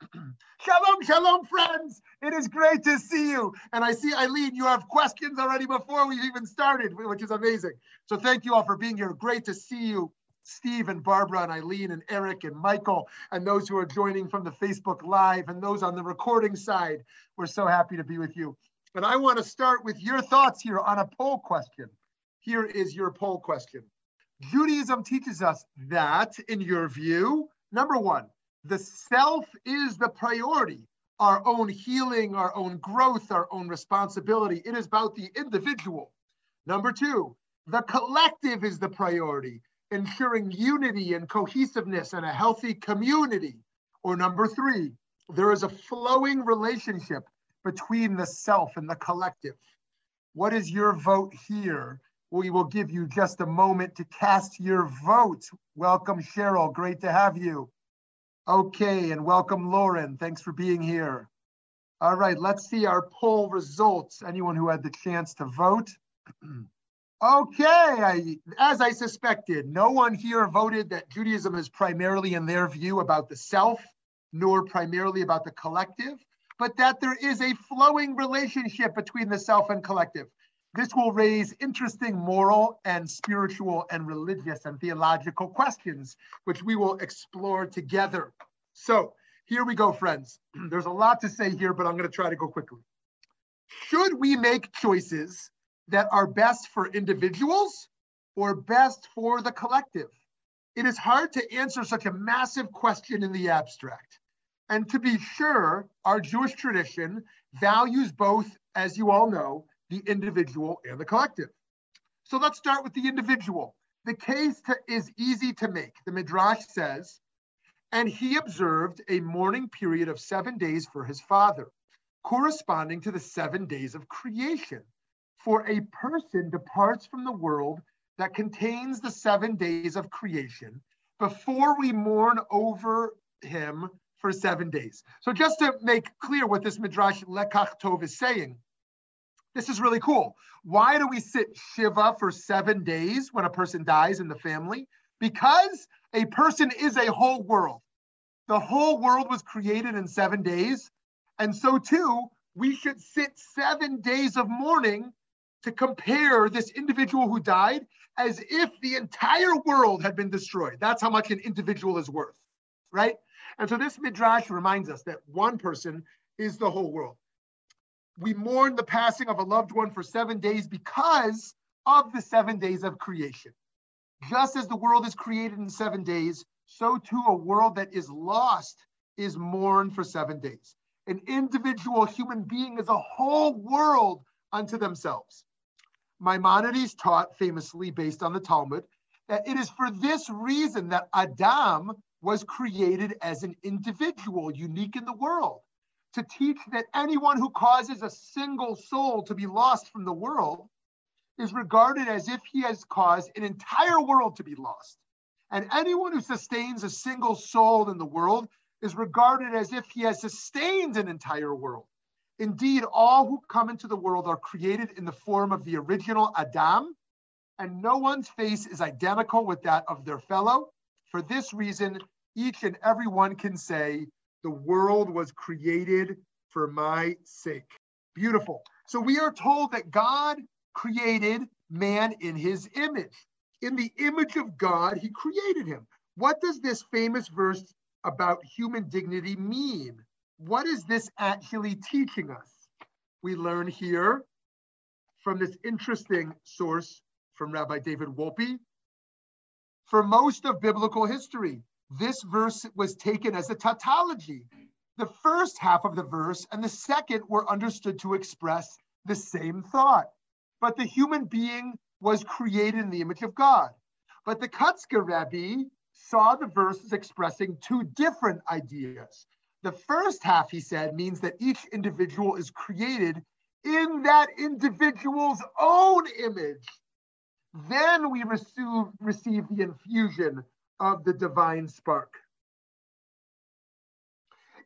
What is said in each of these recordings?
Shalom, shalom, friends. It is great to see you. And I see, Eileen, you have questions already before we've even started, which is amazing. So thank you all for being here. Great to see you, Steve and Barbara and Eileen and Eric and Michael and those who are joining from the Facebook Live and those on the recording side. We're so happy to be with you. And I want to start with your thoughts here on a poll question. Here is your poll question. Judaism teaches us that, in your view, number one, the self is the priority, our own healing, our own growth, our own responsibility. It is about the individual. Number two, the collective is the priority, ensuring unity and cohesiveness and a healthy community. Or number three, there is a flowing relationship between the self and the collective. What is your vote here? We will give you just a moment to cast your vote. Welcome, Cheryl. Great to have you. Okay, and welcome, Lauren. Thanks for being here. All right, let's see our poll results. Anyone who had the chance to vote? okay, I, as I suspected, no one here voted that Judaism is primarily, in their view, about the self, nor primarily about the collective, but that there is a flowing relationship between the self and collective. This will raise interesting moral and spiritual and religious and theological questions, which we will explore together. So here we go, friends. There's a lot to say here, but I'm going to try to go quickly. Should we make choices that are best for individuals or best for the collective? It is hard to answer such a massive question in the abstract. And to be sure, our Jewish tradition values both, as you all know, the individual and the collective. So let's start with the individual. The case to, is easy to make. The Midrash says, and he observed a mourning period of seven days for his father, corresponding to the seven days of creation. For a person departs from the world that contains the seven days of creation before we mourn over him for seven days. So just to make clear what this Midrash Lekach Tov is saying, this is really cool. Why do we sit Shiva for seven days when a person dies in the family? Because a person is a whole world. The whole world was created in seven days. And so, too, we should sit seven days of mourning to compare this individual who died as if the entire world had been destroyed. That's how much an individual is worth, right? And so, this midrash reminds us that one person is the whole world we mourn the passing of a loved one for seven days because of the seven days of creation. Just as the world is created in seven days, so too a world that is lost is mourned for seven days. An individual human being is a whole world unto themselves. Maimonides taught famously, based on the Talmud, that it is for this reason that Adam was created as an individual, unique in the world to teach that anyone who causes a single soul to be lost from the world is regarded as if he has caused an entire world to be lost. And anyone who sustains a single soul in the world is regarded as if he has sustained an entire world. Indeed, all who come into the world are created in the form of the original Adam, and no one's face is identical with that of their fellow. For this reason, each and every one can say, the world was created for my sake. Beautiful. So we are told that God created man in his image. In the image of God, he created him. What does this famous verse about human dignity mean? What is this actually teaching us? We learn here from this interesting source from Rabbi David Wolpe. For most of biblical history, this verse was taken as a tautology. The first half of the verse and the second were understood to express the same thought. But the human being was created in the image of God. But the Kotzker Rebbe saw the verses expressing two different ideas. The first half, he said, means that each individual is created in that individual's own image. Then we receive, receive the infusion of the divine spark.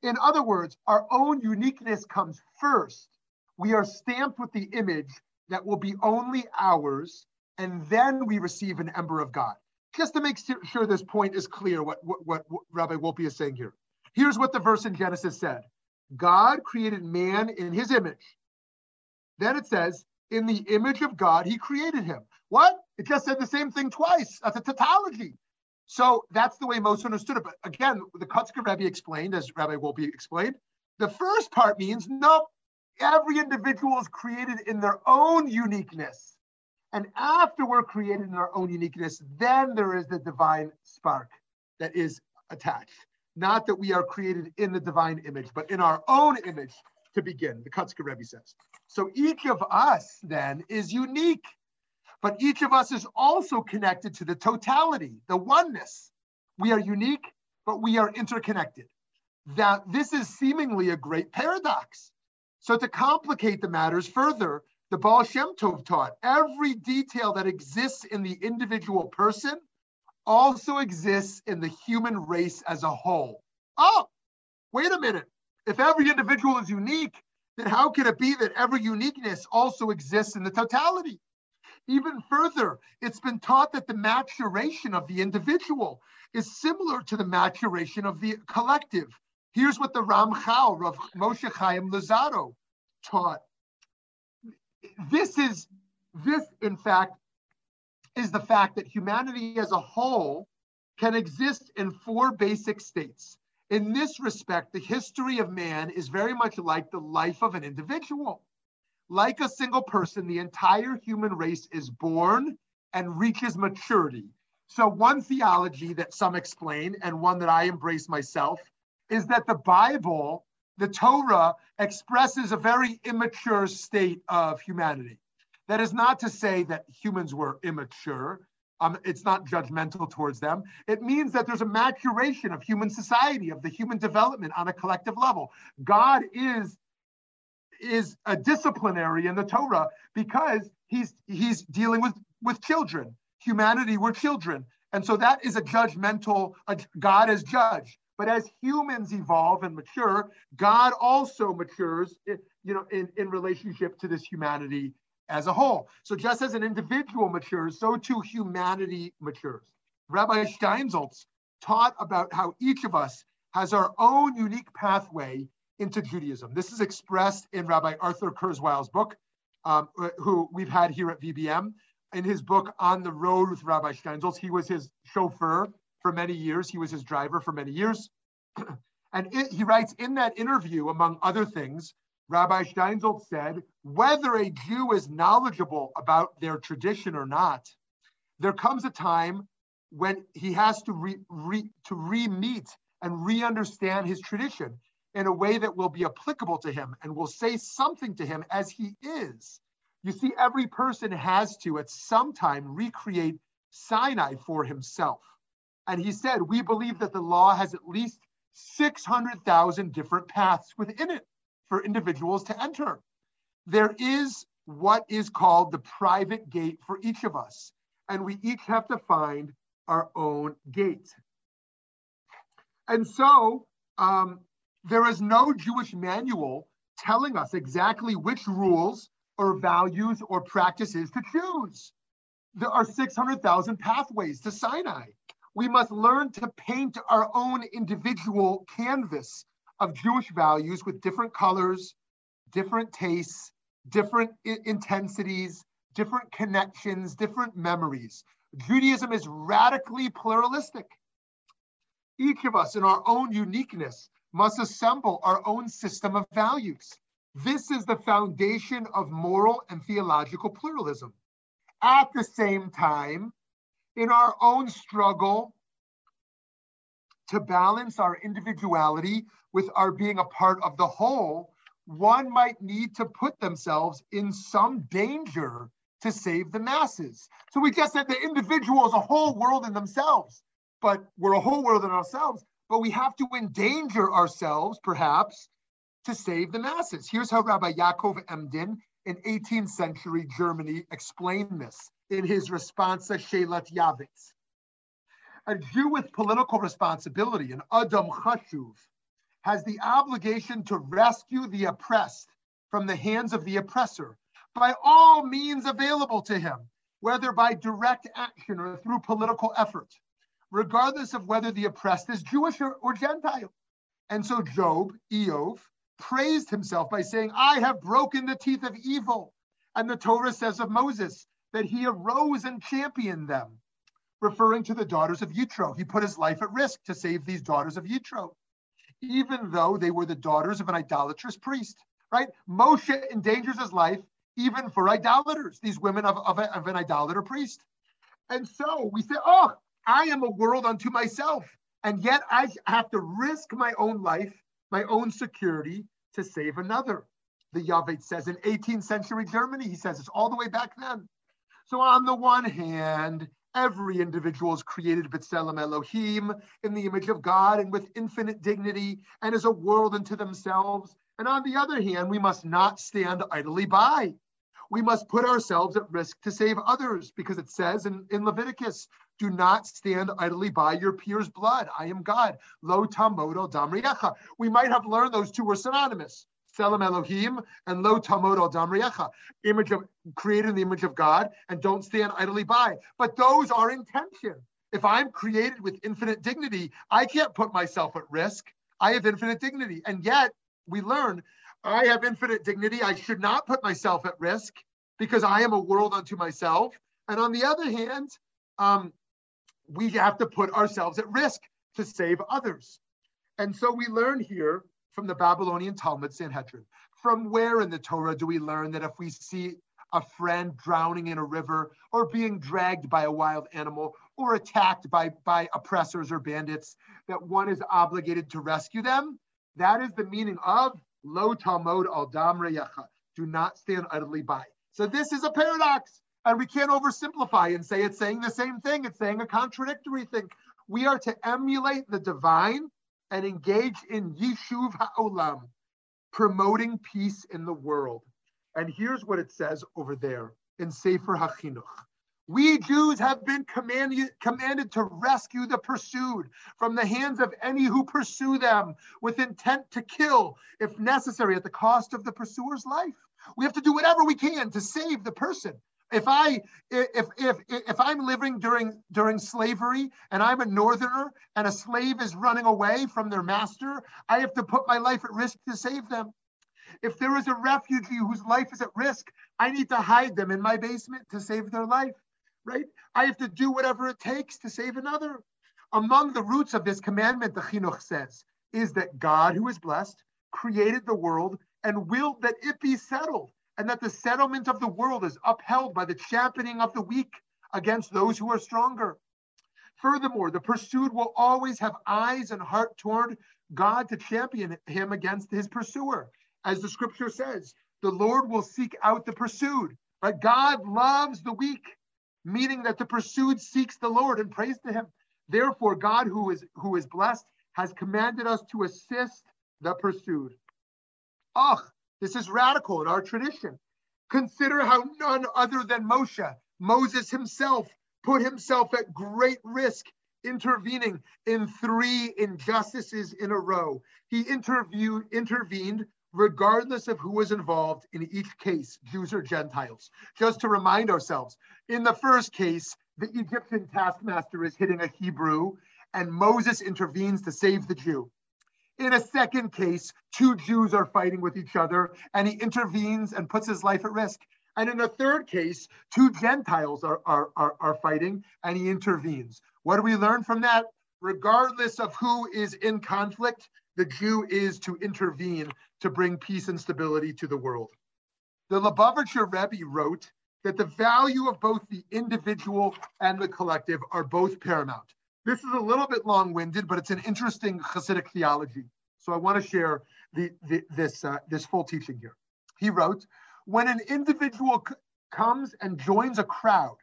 In other words, our own uniqueness comes first. We are stamped with the image that will be only ours, and then we receive an ember of God. Just to make sure this point is clear, what, what, what Rabbi Wolpe is saying here. Here's what the verse in Genesis said God created man in his image. Then it says, in the image of God, he created him. What? It just said the same thing twice. That's a tautology. So that's the way most understood it. But again, the Kotzker Rebbe explained, as Rabbi Wolpe explained, the first part means no, every individual is created in their own uniqueness. And after we're created in our own uniqueness, then there is the divine spark that is attached. Not that we are created in the divine image, but in our own image to begin, the Kotzker Rebbe says. So each of us then is unique, but each of us is also connected to the totality, the oneness. We are unique, but we are interconnected. That this is seemingly a great paradox. So to complicate the matters further, the Baal Shem Tov taught every detail that exists in the individual person also exists in the human race as a whole. Oh, wait a minute. If every individual is unique, then how can it be that every uniqueness also exists in the totality? Even further, it's been taught that the maturation of the individual is similar to the maturation of the collective. Here's what the Ramchal, Rav Moshe Chaim Luzzatto, taught. This is, this in fact, is the fact that humanity as a whole can exist in four basic states. In this respect, the history of man is very much like the life of an individual. Like a single person, the entire human race is born and reaches maturity. So, one theology that some explain, and one that I embrace myself, is that the Bible, the Torah, expresses a very immature state of humanity. That is not to say that humans were immature. Um, it's not judgmental towards them. It means that there's a maturation of human society, of the human development on a collective level. God is is a disciplinary in the Torah because he's he's dealing with with children. Humanity were children, and so that is a judgmental. A, God as judge. But as humans evolve and mature, God also matures, you know, in, in relationship to this humanity as a whole. So just as an individual matures, so too humanity matures. Rabbi Steinsaltz taught about how each of us has our own unique pathway into Judaism. This is expressed in Rabbi Arthur Kurzweil's book, um, who we've had here at VBM. In his book, On the Road with Rabbi Steinsaltz, he was his chauffeur for many years. He was his driver for many years. and it, he writes in that interview, among other things, Rabbi Steinsaltz said, whether a Jew is knowledgeable about their tradition or not, there comes a time when he has to re, re, to re-meet and re-understand his tradition in a way that will be applicable to him and will say something to him as he is. You see, every person has to at some time recreate Sinai for himself. And he said, we believe that the law has at least 600,000 different paths within it for individuals to enter. There is what is called the private gate for each of us, and we each have to find our own gate. And so um, there is no Jewish manual telling us exactly which rules or values or practices to choose. There are 600,000 pathways to Sinai. We must learn to paint our own individual canvas of Jewish values with different colors, different tastes, different intensities, different connections, different memories. Judaism is radically pluralistic. Each of us, in our own uniqueness, must assemble our own system of values. This is the foundation of moral and theological pluralism. At the same time, in our own struggle to balance our individuality with our being a part of the whole, one might need to put themselves in some danger to save the masses. So we just said the individual is a whole world in themselves, but we're a whole world in ourselves, but we have to endanger ourselves, perhaps, to save the masses. Here's how Rabbi Yaakov Emden in 18th century Germany explained this in his Responsa Shelat Yavitz. A Jew with political responsibility, an Adam Chashuv, has the obligation to rescue the oppressed from the hands of the oppressor by all means available to him, whether by direct action or through political effort, regardless of whether the oppressed is Jewish or, or Gentile. And so Job, Eov, praised himself by saying, I have broken the teeth of evil. And the Torah says of Moses that he arose and championed them, referring to the daughters of Yitro. He put his life at risk to save these daughters of Yitro, even though they were the daughters of an idolatrous priest, right? Moshe endangers his life even for idolaters, these women of, of, a, of an idolater priest. And so we say, oh, I am a world unto myself. And yet I have to risk my own life my own security to save another. The Yavet says in 18th century Germany, he says it's all the way back then. So on the one hand, every individual is created b'tselem Elohim in the image of God and with infinite dignity and is a world unto themselves. And on the other hand, we must not stand idly by. We must put ourselves at risk to save others because it says in, in Leviticus, do not stand idly by your peer's blood. I am God. Lo tamod damriyecha. We might have learned those two were synonymous. Tselem Elohim and Lo tamod damriyecha. Image of created in the image of God and don't stand idly by. But those are intention. If I'm created with infinite dignity, I can't put myself at risk. I have infinite dignity. And yet we learn I have infinite dignity. I should not put myself at risk because I am a world unto myself. And on the other hand, um, we have to put ourselves at risk to save others. And so we learn here from the Babylonian Talmud Sanhedrin. From where in the Torah do we learn that if we see a friend drowning in a river or being dragged by a wild animal or attacked by, by oppressors or bandits, that one is obligated to rescue them? That is the meaning of lo tamod al dam Do not stand idly by. So this is a paradox. And we can't oversimplify and say it's saying the same thing. It's saying a contradictory thing. We are to emulate the divine and engage in Yishuv Ha'olam, promoting peace in the world. And here's what it says over there in Sefer HaChinuch. We Jews have been commanded, commanded to rescue the pursued from the hands of any who pursue them with intent to kill, if necessary, at the cost of the pursuer's life. We have to do whatever we can to save the person if I if if if I'm living during during slavery and I'm a northerner and a slave is running away from their master, I have to put my life at risk to save them. If there is a refugee whose life is at risk, I need to hide them in my basement to save their life, right? I have to do whatever it takes to save another. Among the roots of this commandment, the Chinuch says, is that God, who is blessed, created the world and willed that it be settled and that the settlement of the world is upheld by the championing of the weak against those who are stronger. Furthermore, the pursued will always have eyes and heart toward God to champion him against his pursuer. As the scripture says, the Lord will seek out the pursued. But God loves the weak, meaning that the pursued seeks the Lord and prays to him. Therefore, God, who is who is blessed, has commanded us to assist the pursued. Ach, this is radical in our tradition. Consider how none other than Moshe, Moses himself, put himself at great risk intervening in three injustices in a row. He interviewed, intervened regardless of who was involved in each case, Jews or Gentiles. Just to remind ourselves, in the first case, the Egyptian taskmaster is hitting a Hebrew, and Moses intervenes to save the Jew. In a second case, two Jews are fighting with each other and he intervenes and puts his life at risk. And in a third case, two Gentiles are, are, are, are fighting and he intervenes. What do we learn from that? regardless of who is in conflict, the Jew is to intervene to bring peace and stability to the world. The Lubavitcher Rebbe wrote that the value of both the individual and the collective are both paramount. This is a little bit long-winded, but it's an interesting Hasidic theology. So I want to share the, the, this, uh, this full teaching here. He wrote, when an individual c- comes and joins a crowd,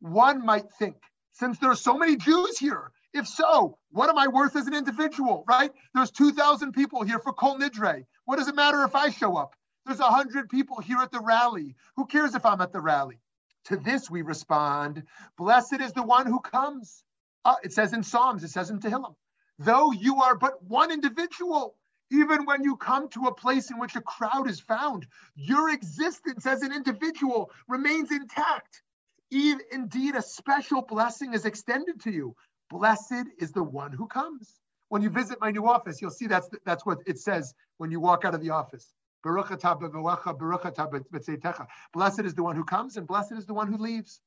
one might think, since there are so many Jews here, if so, what am I worth as an individual, right? There's 2,000 people here for Kol Nidre. What does it matter if I show up? There's 100 people here at the rally. Who cares if I'm at the rally? To this we respond, blessed is the one who comes. Uh, it says in Psalms, it says in Tehillim, though you are but one individual, even when you come to a place in which a crowd is found, your existence as an individual remains intact. Indeed, a special blessing is extended to you. Blessed is the one who comes. When you visit my new office, you'll see that's that's what it says when you walk out of the office. Blessed is the one who comes, and blessed is the one who leaves.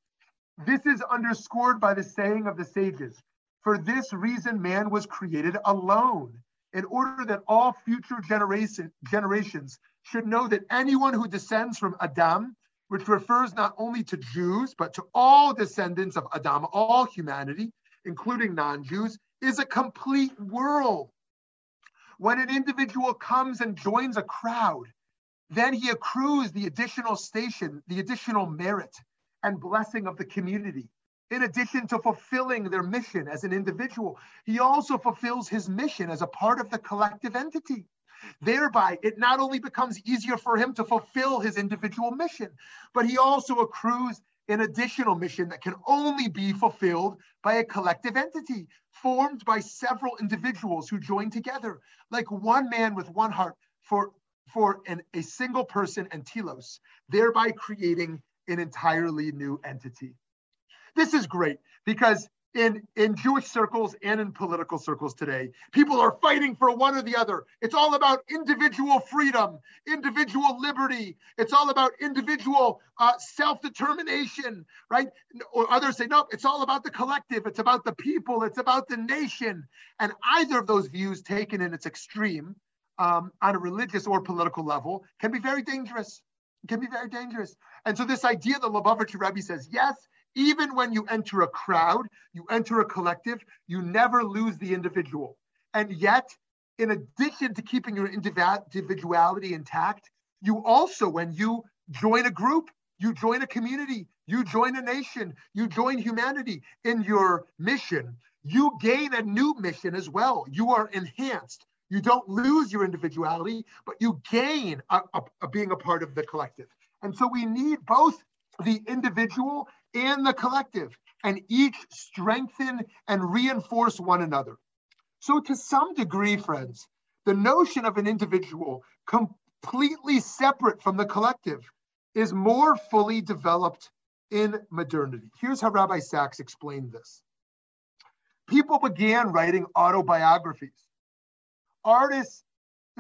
This is underscored by the saying of the sages. For this reason, man was created alone, in order that all future generation, generations should know that anyone who descends from Adam, which refers not only to Jews, but to all descendants of Adam, all humanity, including non Jews, is a complete world. When an individual comes and joins a crowd, then he accrues the additional station, the additional merit and blessing of the community. In addition to fulfilling their mission as an individual, he also fulfills his mission as a part of the collective entity. Thereby, it not only becomes easier for him to fulfill his individual mission, but he also accrues an additional mission that can only be fulfilled by a collective entity formed by several individuals who join together, like one man with one heart for, for an, a single person and telos, thereby creating an entirely new entity. This is great because in, in Jewish circles and in political circles today, people are fighting for one or the other. It's all about individual freedom, individual liberty. It's all about individual uh, self determination, right? Or others say, no, it's all about the collective. It's about the people. It's about the nation. And either of those views taken in its extreme um, on a religious or political level can be very dangerous. Can be very dangerous. And so this idea that Lubavitcher Rebbe says, yes, even when you enter a crowd, you enter a collective, you never lose the individual. And yet, in addition to keeping your individuality intact, you also, when you join a group, you join a community, you join a nation, you join humanity in your mission, you gain a new mission as well. You are enhanced. You don't lose your individuality, but you gain a, a, a being a part of the collective. And so we need both the individual and the collective, and each strengthen and reinforce one another. So, to some degree, friends, the notion of an individual completely separate from the collective is more fully developed in modernity. Here's how Rabbi Sacks explained this. People began writing autobiographies. Artists,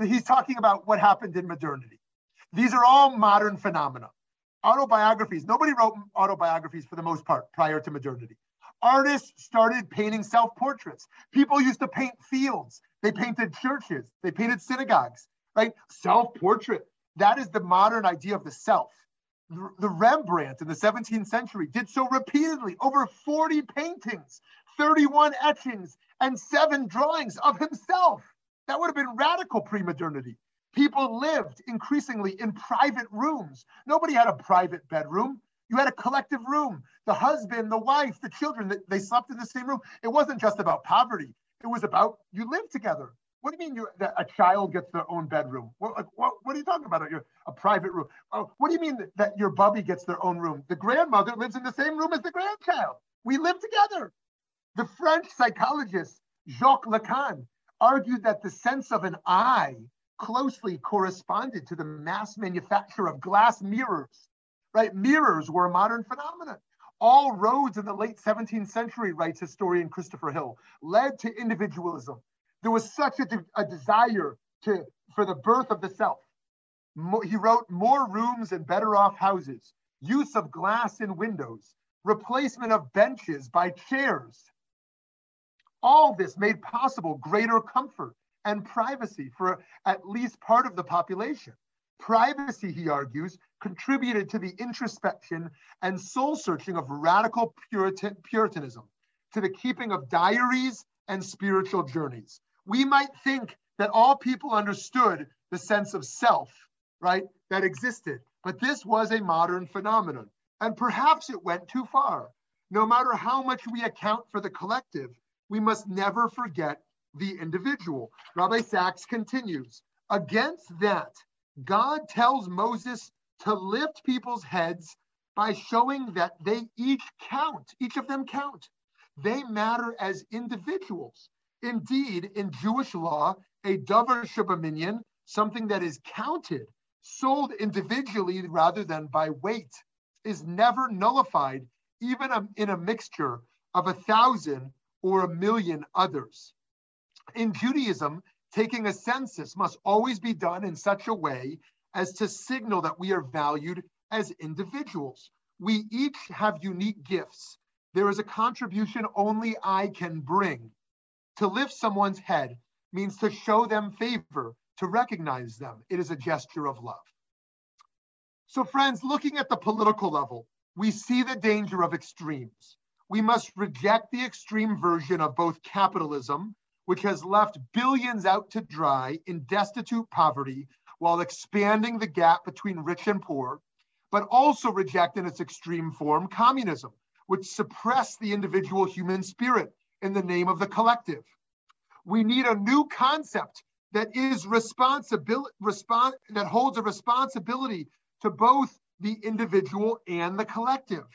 he's talking about what happened in modernity. These are all modern phenomena autobiographies. Nobody wrote autobiographies for the most part prior to modernity. Artists started painting self portraits. People used to paint fields. They painted churches. They painted synagogues, right? Self portrait. That is the modern idea of the self. The Rembrandt in the 17th century did so repeatedly, over 40 paintings, 31 etchings, and seven drawings of himself. That would have been radical pre modernity. People lived increasingly in private rooms. Nobody had a private bedroom. You had a collective room. The husband, the wife, the children, they slept in the same room. It wasn't just about poverty. It was about you live together. What do you mean you, that a child gets their own bedroom? What, like, what, what are you talking about? A, a private room? Oh, what do you mean that, that your bubby gets their own room? The grandmother lives in the same room as the grandchild. We live together. The French psychologist Jacques Lacan argued that the sense of an I closely corresponded to the mass manufacture of glass mirrors, right? Mirrors were a modern phenomenon. All roads in the late 17th century, writes historian Christopher Hill, led to individualism. There was such a, de- a desire to, for the birth of the self. Mo- he wrote more rooms and better off houses, use of glass in windows, replacement of benches by chairs. All this made possible greater comfort and privacy for at least part of the population. Privacy, he argues, contributed to the introspection and soul searching of radical Puritan, Puritanism, to the keeping of diaries and spiritual journeys. We might think that all people understood the sense of self, right, that existed, but this was a modern phenomenon. And perhaps it went too far. No matter how much we account for the collective, we must never forget the individual. Rabbi Sacks continues Against that, God tells Moses to lift people's heads by showing that they each count, each of them count. They matter as individuals. Indeed, in Jewish law, a davar shebaminyan, something that is counted, sold individually rather than by weight, is never nullified, even in a mixture of a thousand or a million others. In Judaism, taking a census must always be done in such a way as to signal that we are valued as individuals. We each have unique gifts. There is a contribution only I can bring. To lift someone's head means to show them favor, to recognize them. It is a gesture of love. So, friends, looking at the political level, we see the danger of extremes. We must reject the extreme version of both capitalism, which has left billions out to dry in destitute poverty while expanding the gap between rich and poor, but also reject in its extreme form communism, which suppressed the individual human spirit in the name of the collective. We need a new concept that is responsibility respon- that holds a responsibility to both the individual and the collective.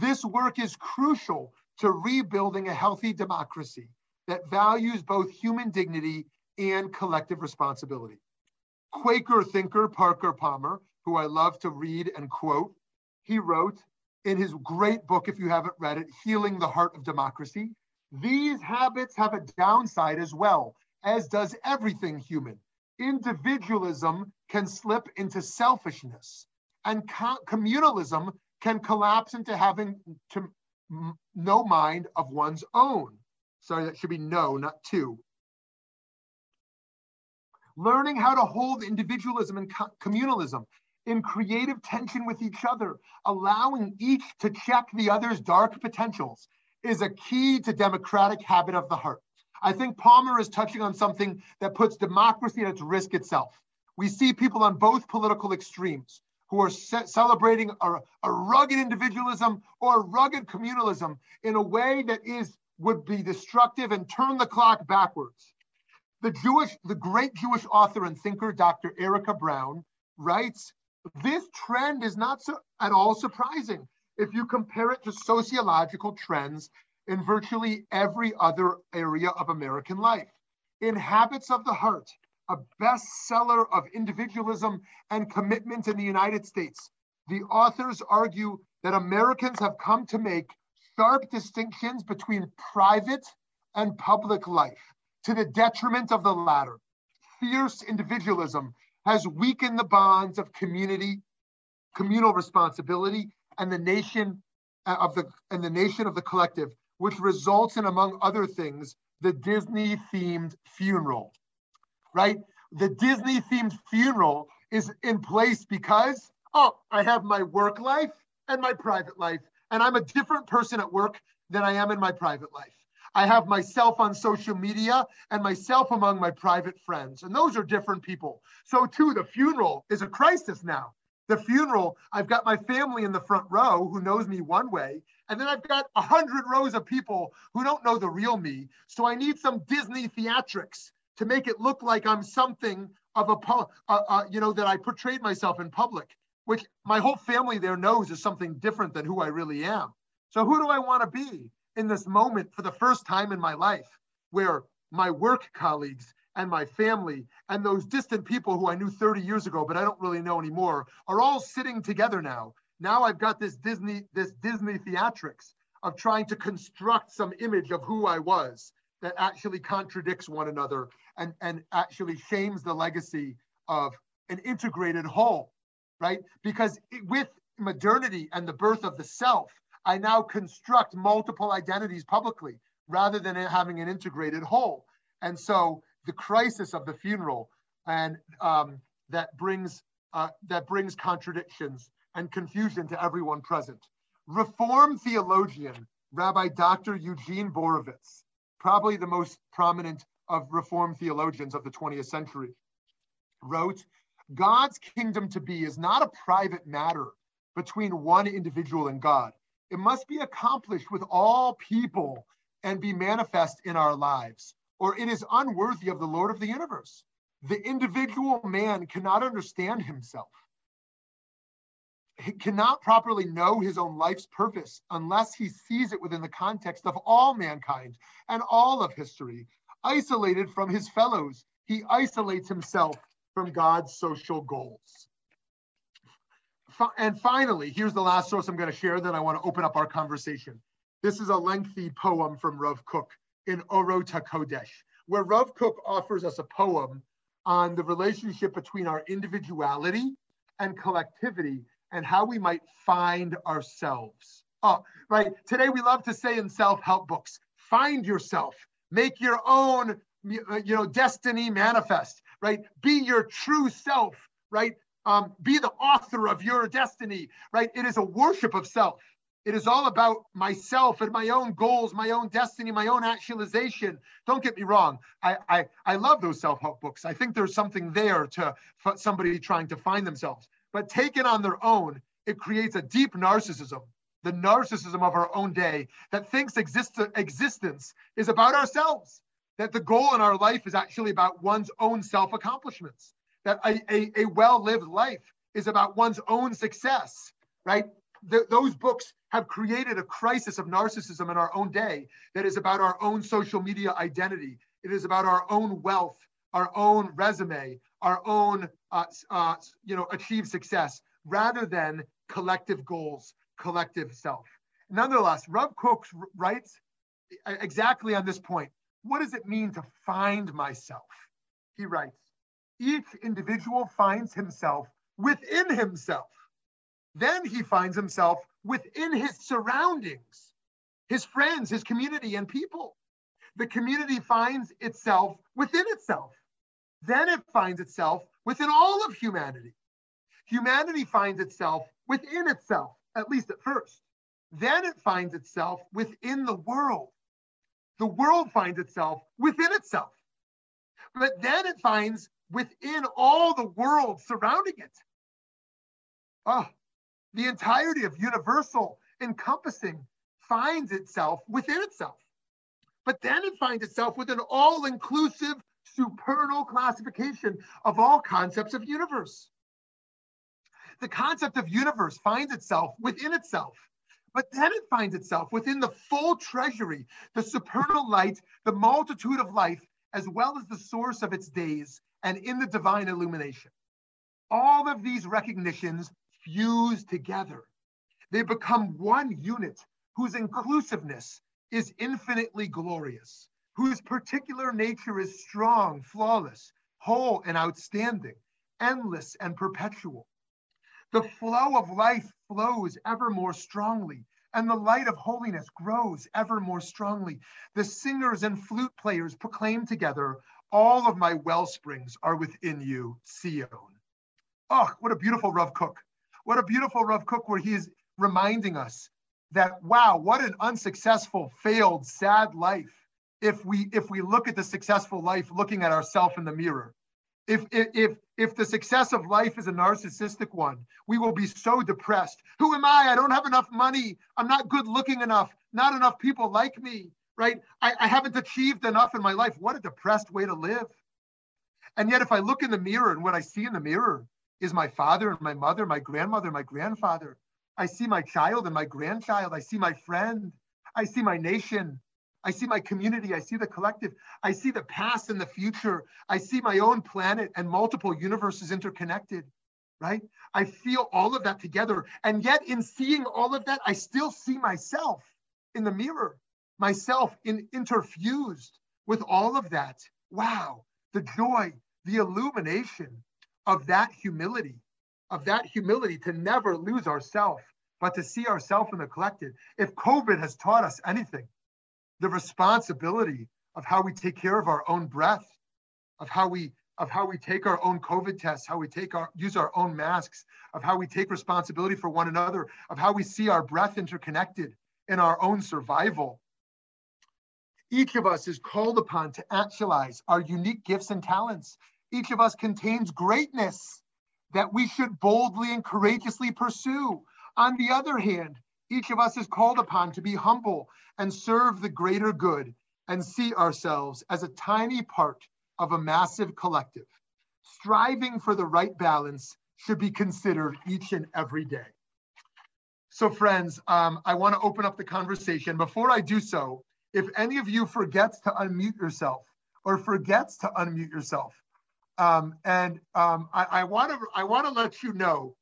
This work is crucial to rebuilding a healthy democracy that values both human dignity and collective responsibility. Quaker thinker Parker Palmer, who I love to read and quote, he wrote in his great book, if you haven't read it, Healing the Heart of Democracy, these habits have a downside as well, as does everything human individualism can slip into selfishness, and co- communalism can collapse into having to no mind of one's own. Sorry, that should be no, not two. Learning how to hold individualism and co- communalism in creative tension with each other, allowing each to check the other's dark potentials, is a key to democratic habit of the heart. I think Palmer is touching on something that puts democracy at its risk itself. We see people on both political extremes who are celebrating a, a rugged individualism or rugged communalism in a way that is would be destructive and turn the clock backwards. The Jewish, the great Jewish author and thinker, Dr. Erica Brown, writes, this trend is not so, at all surprising if you compare it to sociological trends in virtually every other area of American life. In Habits of the Heart, a bestseller of individualism and commitment in the United States, the authors argue that Americans have come to make sharp distinctions between private and public life to the detriment of the latter. Fierce individualism has weakened the bonds of community, communal responsibility, and the nation uh, of the and the nation of the collective which results in, among other things, the Disney themed funeral, right? The Disney themed funeral is in place because, oh, I have my work life and my private life, and I'm a different person at work than I am in my private life. I have myself on social media and myself among my private friends, and those are different people. So, too, the funeral is a crisis now. The funeral, I've got my family in the front row who knows me one way, and then I've got a hundred rows of people who don't know the real me. So I need some Disney theatrics to make it look like I'm something of a, uh, uh, you know, that I portrayed myself in public, which my whole family there knows is something different than who I really am. So who do I want to be in this moment for the first time in my life where my work colleagues and my family and those distant people who I knew 30 years ago, but I don't really know anymore, are all sitting together now now I've got this Disney, this Disney theatrics of trying to construct some image of who I was that actually contradicts one another and, and actually shames the legacy of an integrated whole, right? Because with modernity and the birth of the self, I now construct multiple identities publicly. rather than having an integrated whole. And so the crisis of the funeral and um, that brings uh, that brings contradictions and confusion to everyone present. Reform theologian Rabbi Dr. Eugene Borowitz, probably the most prominent of Reformed theologians of the 20th century, wrote, God's kingdom to be is not a private matter between one individual and God. It must be accomplished with all people and be manifest in our lives, or it is unworthy of the Lord of the universe. The individual man cannot understand himself. He cannot properly know his own life's purpose unless he sees it within the context of all mankind and all of history. Isolated from his fellows, he isolates himself from God's social goals. And finally, here's the last source I'm going to share, then I want to open up our conversation. This is a lengthy poem from Rav Kook in Orot HaKodesh, where Rav Kook offers us a poem on the relationship between our individuality and collectivity and how we might find ourselves. Oh, right. Today we love to say in self-help books, find yourself, make your own you know destiny manifest, right? Be your true self, right? Um, be the author of your destiny, right? It is a worship of self. It is all about myself and my own goals, my own destiny, my own actualization. Don't get me wrong. I, I, I love those self-help books. I think there's something there to somebody trying to find themselves. But taken on their own, it creates a deep narcissism, the narcissism of our own day that thinks exist- existence is about ourselves, that the goal in our life is actually about one's own self-accomplishments, that a, a, a well-lived life is about one's own success, right? th- those books have created a crisis of narcissism in our own day that is about our own social media identity. It is about our own wealth, our own resume, our own, uh, uh, you know, achieved success, rather than collective goals, collective self. Nonetheless, Rav Kook writes exactly on this point. What does it mean to find myself? He writes, each individual finds himself within himself. Then he finds himself within his surroundings, his friends, his community, and people. The community finds itself within itself. Then it finds itself within all of humanity. Humanity finds itself within itself, at least at first. Then it finds itself within the world. The world finds itself within itself. But then it finds within all the world surrounding it. Oh, the entirety of universal encompassing finds itself within itself. But then it finds itself with an all inclusive supernal classification of all concepts of universe. The concept of universe finds itself within itself, but then it finds itself within the full treasury, the supernal light, the multitude of life, as well as the source of its days, and in the divine illumination. All of these recognitions fuse together. They become one unit whose inclusiveness is infinitely glorious, whose particular nature is strong, flawless, whole, and outstanding, endless and perpetual. The flow of life flows ever more strongly, and the light of holiness grows ever more strongly. The singers and flute players proclaim together, All of my well springs are within you, Zion. Oh, what a beautiful Rav Kook. What a beautiful Rav Kook where he is reminding us that wow, what an unsuccessful, failed, sad life. If we if we look at the successful life looking at ourselves in the mirror. If, if, if the success of life is a narcissistic one, we will be so depressed. Who am I? I don't have enough money. I'm not good looking enough. Not enough people like me, right? I, I haven't achieved enough in my life. What a depressed way to live. And yet, if I look in the mirror and what I see in the mirror is my father and my mother, my grandmother, my grandfather. I see my child and my grandchild. I see my friend. I see my nation. I see my community. I see the collective. I see the past and the future. I see my own planet and multiple universes interconnected, right? I feel all of that together. And yet, in seeing all of that, I still see myself in the mirror, myself in interfused with all of that. Wow, the joy, the illumination, of that humility, of that humility to never lose ourself, but to see ourselves in the collective. If COVID has taught us anything, the responsibility of how we take care of our own breath, of how we of how we take our own COVID tests, how we take our use our own masks, of how we take responsibility for one another, of how we see our breath interconnected in our own survival. Each of us is called upon to actualize our unique gifts and talents. Each of us contains greatness that we should boldly and courageously pursue. On the other hand, each of us is called upon to be humble and serve the greater good and see ourselves as a tiny part of a massive collective. Striving for the right balance should be considered each and every day. So friends, um, I wanna open up the conversation. Before I do so, if any of you forgets to unmute yourself or forgets to unmute yourself, um, and um, I want to I want to let you know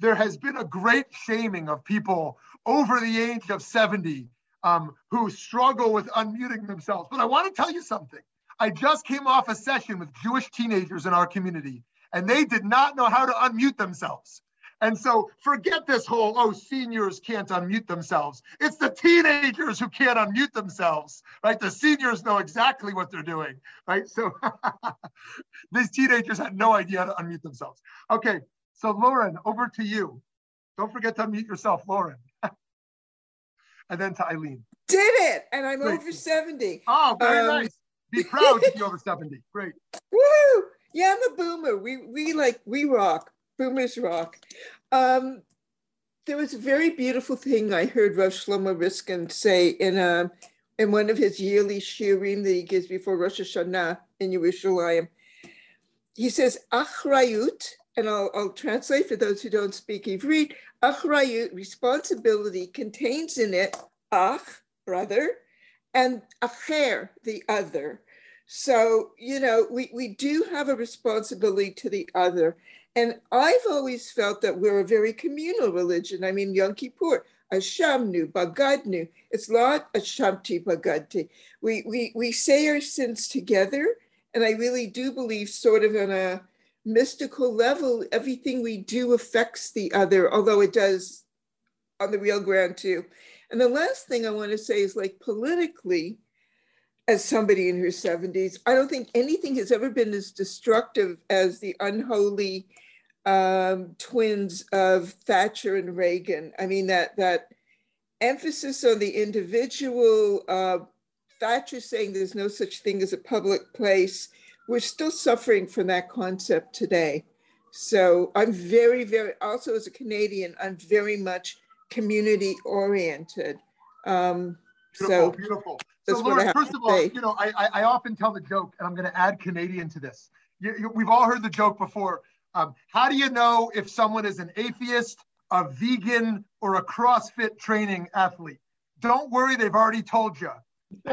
there has been a great shaming of people over the age of 70 um, who struggle with unmuting themselves. But I want to tell you something. I just came off a session with Jewish teenagers in our community, and they did not know how to unmute themselves. And so forget this whole, oh, seniors can't unmute themselves. It's the teenagers who can't unmute themselves, right? The seniors know exactly what they're doing, right? So these teenagers had no idea how to unmute themselves. Okay, so Lauren, over to you. Don't forget to unmute yourself, Lauren. And then to Eileen. Did it, and I'm Great. over 70. Oh, very um, nice. Be proud to be over 70. Great. Woo! Yeah, I'm a boomer. We we like we rock. Boomers rock. Um, there was a very beautiful thing I heard Rav Shlomo Riskin say in a um, in one of his yearly shiurim that he gives before Rosh Hashanah in Yerushalayim. He says, Achrayut, and I'll, I'll translate for those who don't speak Ivrit, Achrayut, responsibility, contains in it ach, brother, and acher, the other. So, you know, we, we do have a responsibility to the other. And I've always felt that we're a very communal religion. I mean, Yom Kippur, Ashamnu, Bagadnu. It's not Ashamti Bagadti. We, we, we say our sins together. And I really do believe, sort of in a mystical level, everything we do affects the other, although it does on the real ground too. And the last thing I want to say is like politically, as somebody in her 70s, I don't think anything has ever been as destructive as the unholy um, twins of Thatcher and Reagan. I mean, that, that emphasis on the individual, uh, Thatcher saying there's no such thing as a public place, we're still suffering from that concept today. So I'm very, very, also as a Canadian, I'm very much community oriented. Um, beautiful, so beautiful. So, Laura, first of all, you know, I, I often tell the joke, and I'm going to add Canadian to this. You, you, we've all heard the joke before. Um, how do you know if someone is an atheist, a vegan, or a CrossFit training athlete? Don't worry, they've already told you.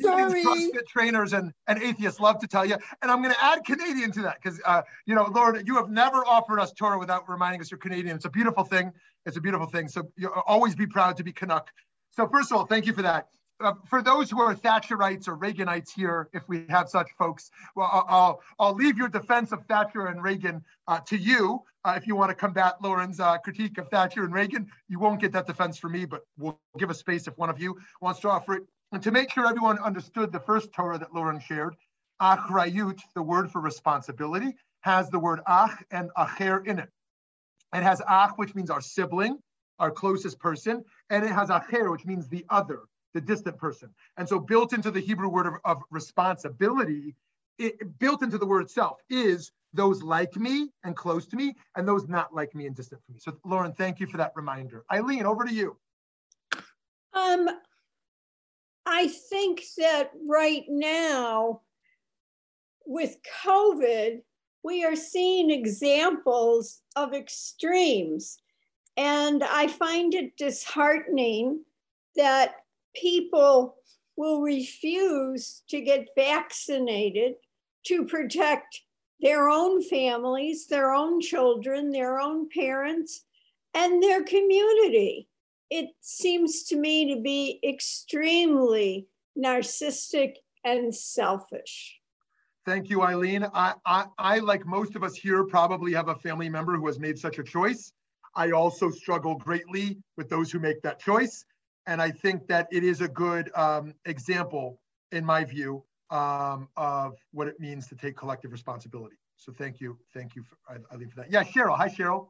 Sorry. CrossFit trainers and, and atheists love to tell you. And I'm going to add Canadian to that because, uh, you know, Lord, you have never offered us Torah without reminding us you're Canadian. It's a beautiful thing. It's a beautiful thing. So you always be proud to be Canuck. So first of all, thank you for that. Uh, for those who are Thatcherites or Reaganites here, if we have such folks, well, I'll, I'll leave your defense of Thatcher and Reagan uh, to you. Uh, if you want to combat Lauren's uh, critique of Thatcher and Reagan, you won't get that defense from me, but we'll give a space if one of you wants to offer it. And to make sure everyone understood the first Torah that Lauren shared, achrayut, the word for responsibility, has the word ach and acher in it. It has ach, which means our sibling, our closest person, and it has acher, which means the other, the distant person. And so built into the Hebrew word of, of responsibility, it, built into the word itself is those like me and close to me, and those not like me and distant from me. So Lauren, thank you for that reminder. Eileen, over to you. Um, I think that right now, with COVID, we are seeing examples of extremes. And I find it disheartening that people will refuse to get vaccinated to protect their own families, their own children, their own parents, and their community. It seems to me to be extremely narcissistic and selfish. Thank you, Eileen. I, I, I, like most of us here, probably have a family member who has made such a choice. I also struggle greatly with those who make that choice. And I think that it is a good um, example, in my view, um, of what it means to take collective responsibility. So thank you, thank you, for, Eileen, for that. Yeah, Cheryl. Hi, Cheryl.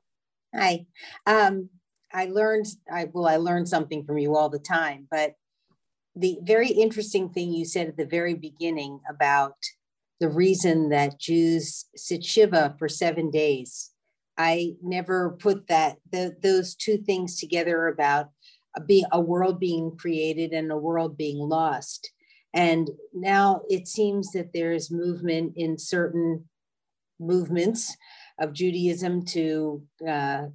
Hi. Um, I learned, I well, I learned something from you all the time, but the very interesting thing you said at the very beginning about the reason that Jews sit Shiva for seven days. I never put that the, those two things together about a, be, a world being created and a world being lost. And now it seems that there is movement in certain movements of Judaism to uh,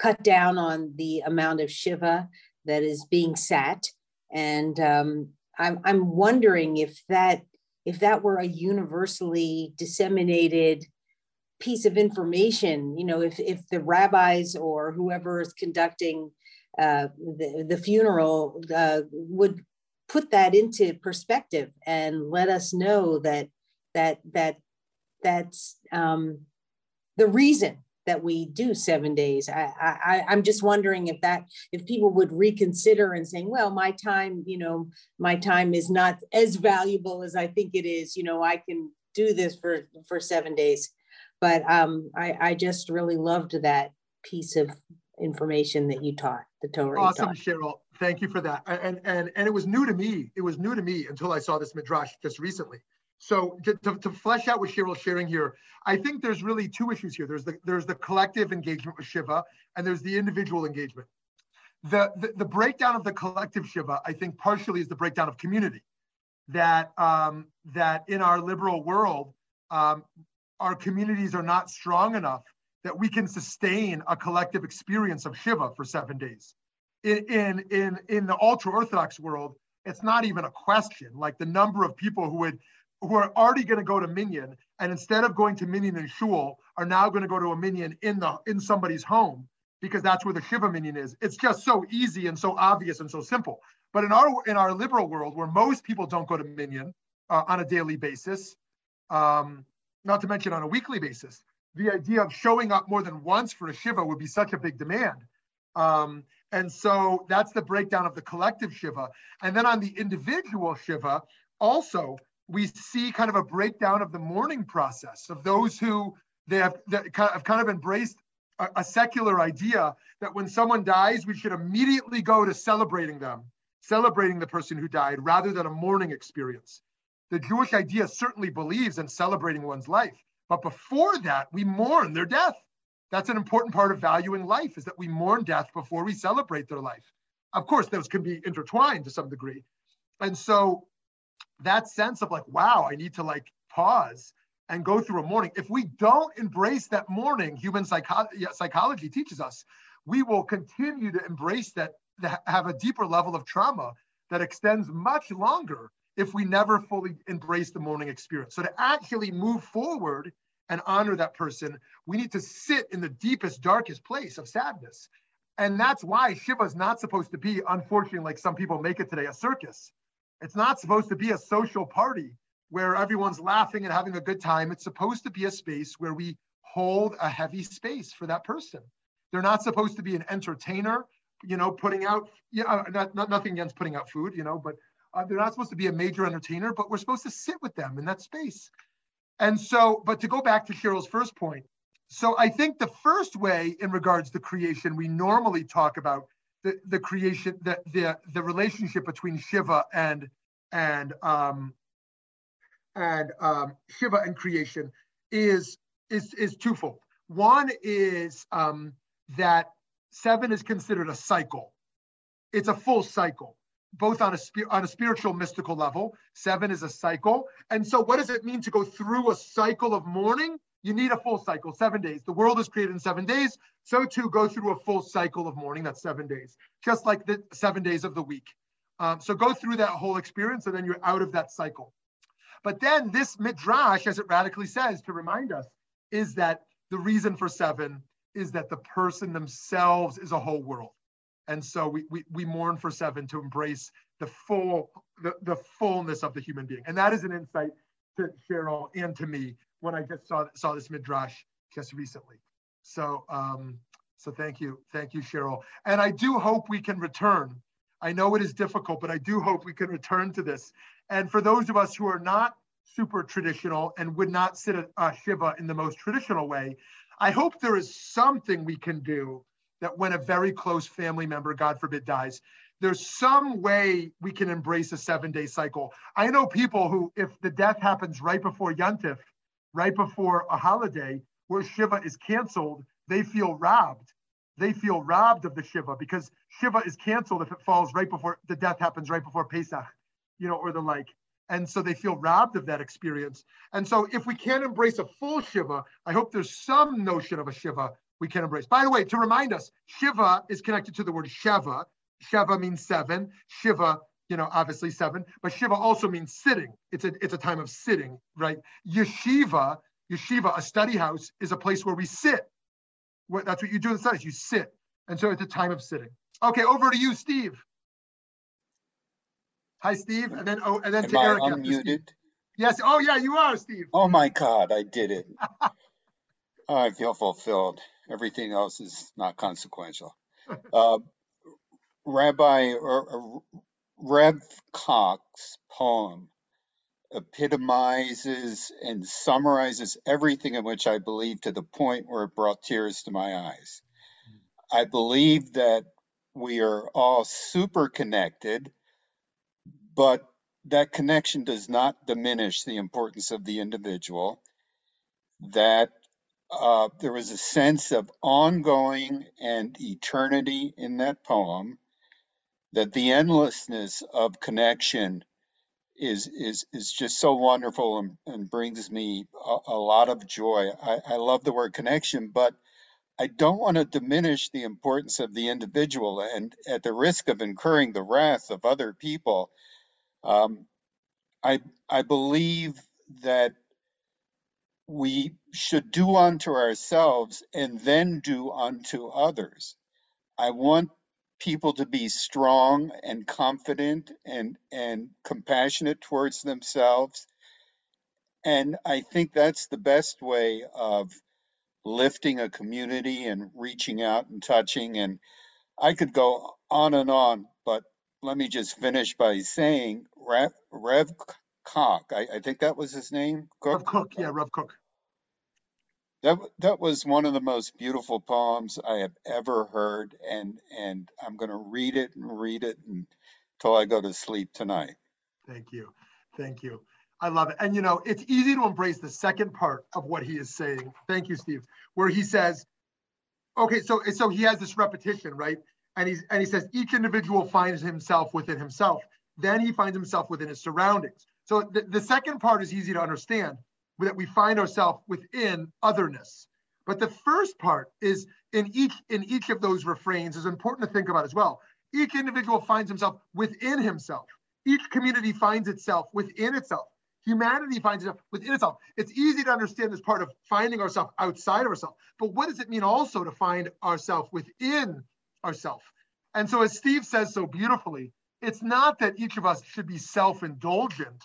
cut down on the amount of Shiva that is being sat. And um, I'm, I'm wondering if that if that were a universally disseminated piece of information, you know, if, if the rabbis or whoever is conducting uh, the, the funeral uh, would put that into perspective and let us know that that that that's um, the reason that we do seven days. I, I I'm just wondering if that if people would reconsider and saying, well, my time, you know, my time is not as valuable as I think it is. You know, I can do this for for seven days. But um, I, I just really loved that piece of information that you taught, the Torah. Awesome, Cheryl. Thank you for that. And, and, and it was new to me. It was new to me until I saw this Midrash just recently. So to, to, to flesh out what Cheryl's sharing here, I think there's really two issues here. There's the, there's the collective engagement with Shiva and there's the individual engagement. The, the, the breakdown of the collective Shiva, I think partially is the breakdown of community. That, um, that in our liberal world, um, our communities are not strong enough that we can sustain a collective experience of Shiva for seven days. In, in, in, in the ultra Orthodox world, it's not even a question. Like the number of people who would who are already going to go to minyan and instead of going to minyan and shul are now going to go to a minyan in the in somebody's home because that's where the shiva minyan is it's just so easy and so obvious and so simple but in our in our liberal world where most people don't go to minyan uh, on a daily basis um, not to mention on a weekly basis. The idea of showing up more than once for a Shiva would be such a big demand. Um, and so that's the breakdown of the collective Shiva. And then on the individual Shiva, also, we see kind of a breakdown of the mourning process of those who they have, have kind of embraced a, a secular idea that when someone dies, we should immediately go to celebrating them, celebrating the person who died rather than a mourning experience the Jewish idea certainly believes in celebrating one's life. But before that, we mourn their death. That's an important part of valuing life is that we mourn death before we celebrate their life. Of course, those can be intertwined to some degree. And so that sense of like, wow, I need to like pause and go through a mourning. If we don't embrace that mourning, human psycho- psychology teaches us, we will continue to embrace that, have a deeper level of trauma that extends much longer if we never fully embrace the mourning experience. So to actually move forward and honor that person, we need to sit in the deepest, darkest place of sadness. And that's why Shiva is not supposed to be, unfortunately, like some people make it today, a circus. It's not supposed to be a social party where everyone's laughing and having a good time. It's supposed to be a space where we hold a heavy space for that person. They're not supposed to be an entertainer, you know, putting out, yeah, uh, not, not nothing against putting out food, you know, but uh, they're not supposed to be a major entertainer, but we're supposed to sit with them in that space. And so, but to go back to Cheryl's first point, so I think the first way in regards to creation, we normally talk about the, the creation, the, the, the relationship between Shiva and and um, and um, Shiva and creation is is is twofold. One is um, that seven is considered a cycle. It's a full cycle both on a, on a spiritual mystical level. Seven is a cycle. And so what does it mean to go through a cycle of mourning? You need a full cycle, seven days. The world is created in seven days. So too, go through a full cycle of mourning. That's seven days, just like the seven days of the week. Um, so go through that whole experience and then you're out of that cycle. But then this midrash, as it radically says to remind us, is that the reason for seven is that the person themselves is a whole world. And so we, we, we mourn for seven to embrace the full, the, the fullness of the human being. And that is an insight to Cheryl and to me when I just saw, saw this midrash just recently. So, um, so thank you. Thank you, Cheryl. And I do hope we can return I know it is difficult, but I do hope we can return to this. And for those of us who are not super traditional and would not sit a, a Shiva in the most traditional way, I hope there is something we can do that when a very close family member, God forbid, dies, there's some way we can embrace a seven day cycle. I know people who, if the death happens right before Yantif, right before a holiday where Shiva is canceled, they feel robbed. They feel robbed of the Shiva because Shiva is canceled if it falls right before the death happens right before Pesach, you know, or the like. And so they feel robbed of that experience. And so if we can't embrace a full Shiva, I hope there's some notion of a Shiva we can embrace. By the way, to remind us, Shiva is connected to the word Sheva. Sheva means seven. Shiva, you know, obviously seven, but Shiva also means sitting. It's a it's a time of sitting, right? Yeshiva, yeshiva, a study house, is a place where we sit. What, that's what you do in the studies. You sit, and so it's a time of sitting. Okay, over to you, Steve. Hi, Steve, and then oh, and then Am to I Eric. unmuted? Yes. Oh, yeah, you are, Steve. Oh my God, I did it. I feel fulfilled. Everything else is not consequential. Uh, Rabbi or, Rev Cox's poem epitomizes and summarizes everything in which I believe to the point where it brought tears to my eyes. I believe that we are all super connected, but that connection does not diminish the importance of the individual. That uh, there was a sense of ongoing and eternity in that poem, that the endlessness of connection is is is just so wonderful and, and brings me a, a, lot of joy. I, I love the word connection, but I don't want to diminish the importance of the individual and at the risk of incurring the wrath of other people. Um, I I believe that we should do unto ourselves and then do unto others. I want people to be strong and confident and, and compassionate towards themselves. And I think that's the best way of lifting a community and reaching out and touching. And I could go on and on, but let me just finish by saying Rev, Rev Kook, I, I, think that was his name. Kook? Rev Kook, yeah, Rev Kook. That that was one of the most beautiful poems I have ever heard, and and I'm going to read it and read it until I go to sleep tonight. Thank you, thank you. I love it, and you know it's easy to embrace the second part of what he is saying. Thank you, Steve, where he says, okay, so so he has this repetition, right? And he's and he says each individual finds himself within himself. Then he finds himself within his surroundings. So the, the second part is easy to understand that we find ourselves within otherness. But the first part is in each in each of those refrains is important to think about as well. Each individual finds himself within himself. Each community finds itself within itself. Humanity finds itself within itself. It's easy to understand this part of finding ourselves outside of ourselves. But what does it mean also to find ourselves within ourselves? And so, as Steve says so beautifully, it's not that each of us should be self indulgent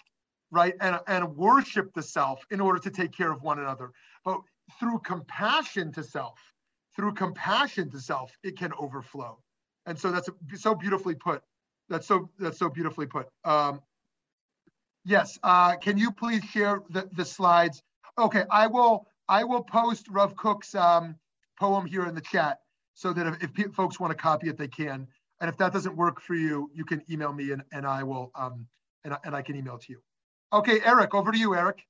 right? And, and worship the self in order to take care of one another. But through compassion to self, through compassion to self, it can overflow. And so that's so beautifully put. That's so that's so beautifully put. Um, yes, uh, can you please share the, the slides? Okay, I will I will post Rev Kook's um, poem here in the chat so that if, if folks want to copy it, they can. And if that doesn't work for you, you can email me and, and I will um, and, and I can email to you. Okay, Eric, over to you, Eric.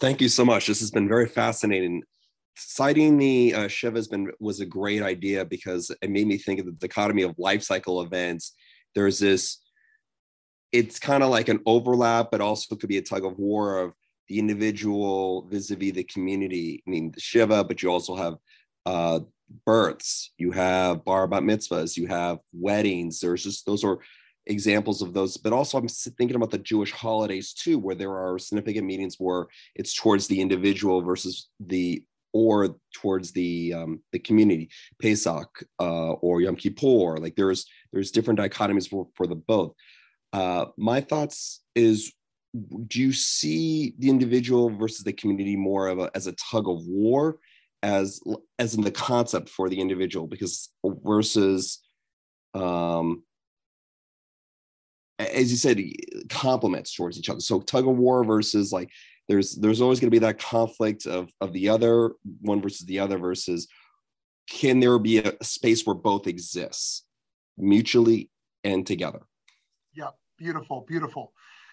Thank you so much. This has been very fascinating. Citing the uh, Shiva has been was a great idea because it made me think of the dichotomy of life cycle events. There's this, it's kind of like an overlap, but also could be a tug of war of the individual vis-a-vis the community. I mean, the Shiva, but you also have uh, births, you have bar bat mitzvahs, you have weddings. There's just those are examples of those but also i'm thinking about the jewish holidays too where there are significant meetings where it's towards the individual versus the or towards the um, the community. Pesach uh, or yom kippur like there's there's different dichotomies for, for the both. Uh, my thoughts is do you see the individual versus the community more of a, as a tug of war as as in the concept for the individual? Because versus um, as you said, complements towards each other. So tug of war versus like there's there's always going to be that conflict of of the other one versus the other versus can there be a space where both exists mutually and together? Yeah, beautiful, beautiful.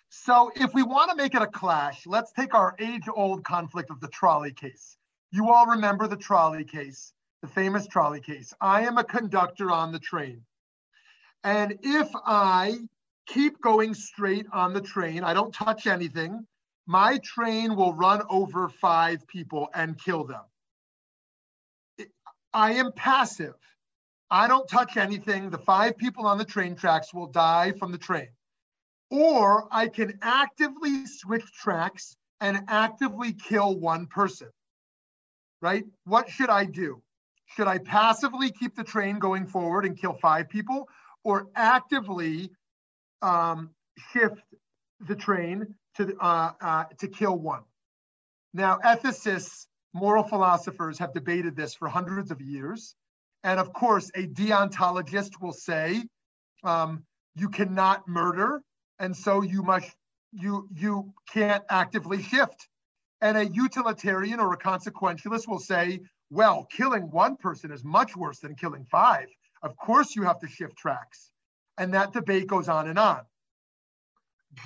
So if we want to make it a clash, let's take our age-old conflict of the trolley case. You all remember the trolley case, the famous trolley case. I am a conductor on the train. And if I keep going straight on the train, I don't touch anything, my train will run over five people and kill them. I am passive. I don't touch anything. The five people on the train tracks will die from the train. Or I can actively switch tracks and actively kill one person, right? What should I do? Should I passively keep the train going forward and kill five people or actively um, shift the train to, uh, uh, to kill one? Now, ethicists moral philosophers have debated this for hundreds of years. And of course, a deontologist will say, um, you cannot murder, and so you must you you can't actively shift. And a utilitarian or a consequentialist will say, well, killing one person is much worse than killing five. Of course, you have to shift tracks. And that debate goes on and on.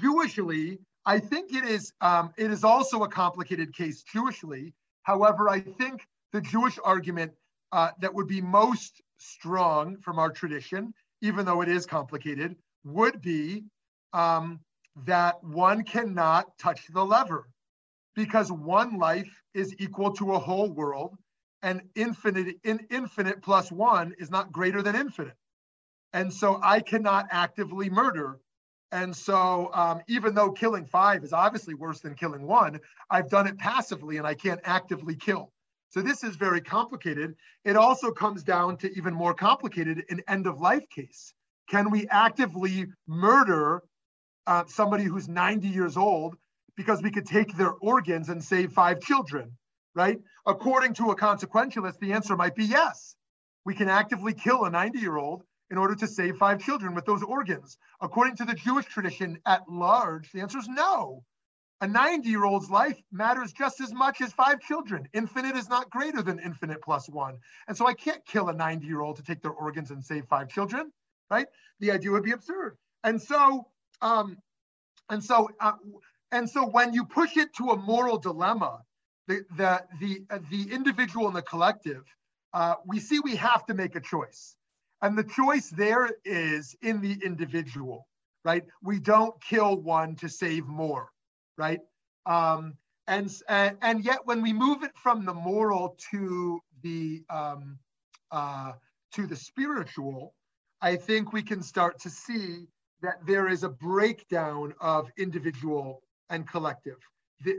Jewishly, I think it is um, it is also a complicated case Jewishly However, I think the Jewish argument uh, that would be most strong from our tradition, even though it is complicated, would be um, that one cannot touch the lever because one life is equal to a whole world and infinite in infinite plus one is not greater than infinite and so i cannot actively murder and so, um, even though killing five is obviously worse than killing one, I've done it passively and I can't actively kill. So, this is very complicated. It also comes down to even more complicated an end of life case. Can we actively murder uh, somebody who's 90 years old because we could take their organs and save five children, right? According to a consequentialist, the answer might be yes. We can actively kill a 90 year old in order to save five children with those organs? According to the Jewish tradition at large, the answer is no. A 90 year old's life matters just as much as five children. Infinite is not greater than infinite plus one. And so I can't kill a 90 year old to take their organs and save five children, right? The idea would be absurd. And so, um, and so, uh, and so when you push it to a moral dilemma, the, the, the, uh, the individual and the collective, uh, we see we have to make a choice. And the choice there is in the individual, right? We don't kill one to save more, right? Um, and, and, and yet when we move it from the moral to the, um, uh, to the spiritual, I think we can start to see that there is a breakdown of individual and collective.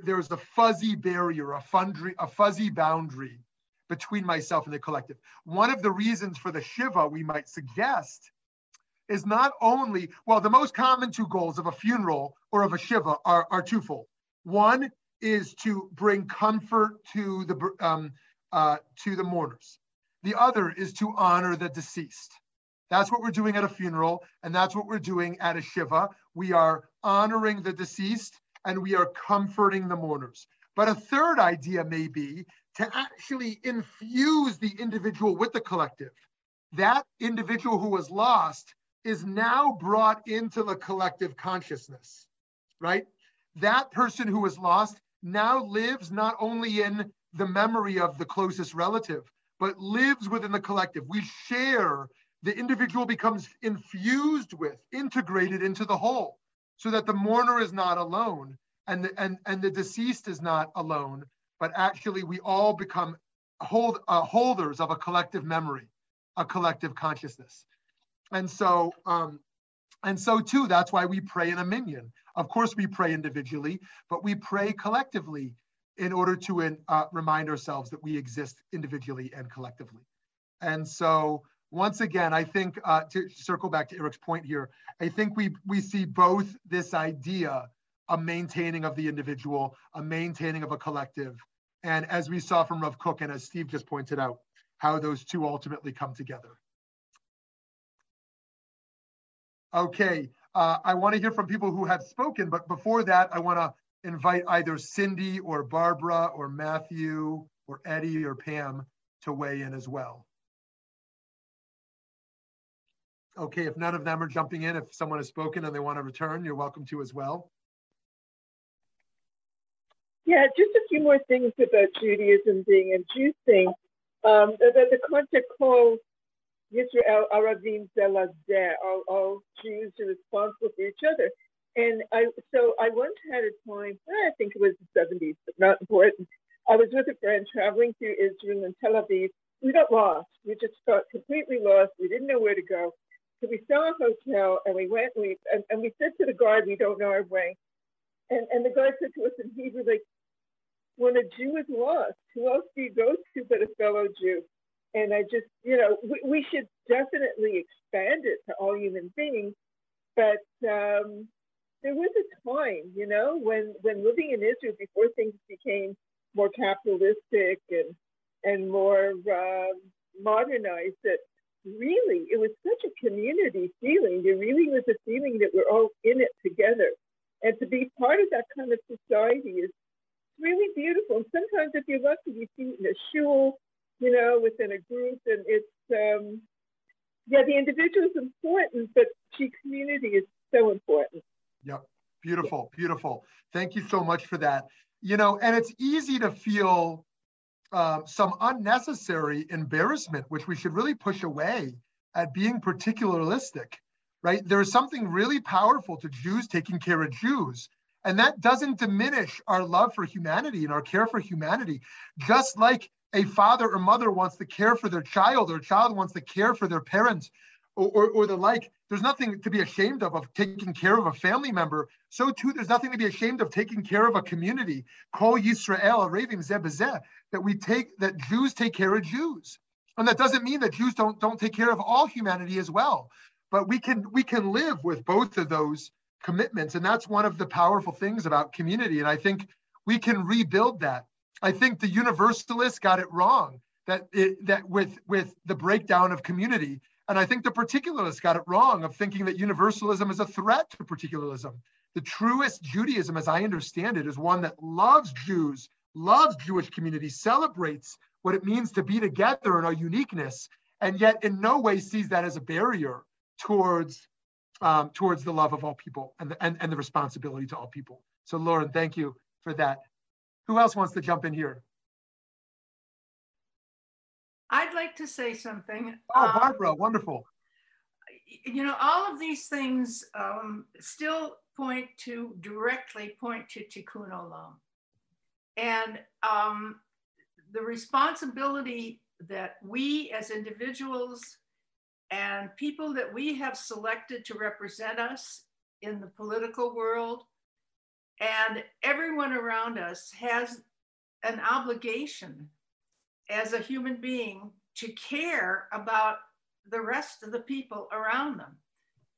There's a fuzzy barrier, a, fundry, a fuzzy boundary between myself and the collective. One of the reasons for the Shiva we might suggest is not only, well, the most common two goals of a funeral or of a Shiva are, are twofold. One is to bring comfort to the, um, uh, to the mourners. The other is to honor the deceased. That's what we're doing at a funeral, and that's what we're doing at a Shiva. We are honoring the deceased and we are comforting the mourners. But a third idea may be to actually infuse the individual with the collective. That individual who was lost is now brought into the collective consciousness, right? That person who was lost now lives not only in the memory of the closest relative, but lives within the collective. We share, the individual becomes infused with, integrated into the whole, so that the mourner is not alone and the, and, and the deceased is not alone, but actually we all become hold, uh, holders of a collective memory, a collective consciousness. And so, um, and so too, that's why we pray in a minyan. Of course, we pray individually, but we pray collectively in order to uh, remind ourselves that we exist individually and collectively. And so, once again, I think uh, to circle back to Eric's point here, I think we we see both this idea a maintaining of the individual, a maintaining of a collective. And as we saw from Rav Kook and as Steve just pointed out, how those two ultimately come together. Okay, uh, I want to hear from people who have spoken, but before that, I want to invite either Cindy or Barbara or Matthew or Eddie or Pam to weigh in as well. Okay, if none of them are jumping in, if someone has spoken and they want to return, you're welcome to as well. Yeah, just a few more things about Judaism being a Jew thing. Um, the, the concept called Yisrael Aravim Zeh LaZeh, all, all Jews are responsible for each other. And I, so I once had a time, I think it was the 70s, but not important. I was with a friend traveling through Israel and Tel Aviv. We got lost. We just got completely lost. We didn't know where to go. So we saw a hotel and we went and we, and, and we said to the guard, we don't know our way. And, and the guard said to us in Hebrew, like, when a Jew is lost, who else do you go to but a fellow Jew? And I just, you know, we, we should definitely expand it to all human beings. But um, there was a time, you know, when when living in Israel before things became more capitalistic and and more uh, modernized, that really it was such a community feeling. There really was a feeling that we're all in it together, and to be part of that kind of society is really beautiful. Sometimes, if you're lucky, you see in a shul, you know, within a group, and it's um, yeah, the individual is important, but the community is so important. Yep, beautiful, beautiful. Thank you so much for that. You know, and it's easy to feel uh, some unnecessary embarrassment, which we should really push away at being particularistic, right? There is something really powerful to Jews taking care of Jews. And that doesn't diminish our love for humanity and our care for humanity. Just like a father or mother wants to care for their child or a child wants to care for their parents or, or, or, the like, there's nothing to be ashamed of of taking care of a family member. So too, there's nothing to be ashamed of taking care of a community. Kol Yisrael, Aravim Zeh Bazeh, that we take, that Jews take care of Jews. And that doesn't mean that Jews don't, don't take care of all humanity as well. But we can we can live with both of those commitments. And that's one of the powerful things about community. And I think we can rebuild that. I think the universalists got it wrong that it, that with with the breakdown of community. And I think the particularists got it wrong of thinking that universalism is a threat to particularism. The truest Judaism, as I understand it, is one that loves Jews, loves Jewish community, celebrates what it means to be together in our uniqueness, and yet in no way sees that as a barrier towards um, towards the love of all people and the, and, and the responsibility to all people. So Lauren, thank you for that. Who else wants to jump in here? I'd like to say something. Oh, Barbara, um, wonderful. You know, all of these things um, still point to, directly point to Tikkun Olam. And um, the responsibility that we as individuals and people that we have selected to represent us in the political world and everyone around us has an obligation as a human being to care about the rest of the people around them.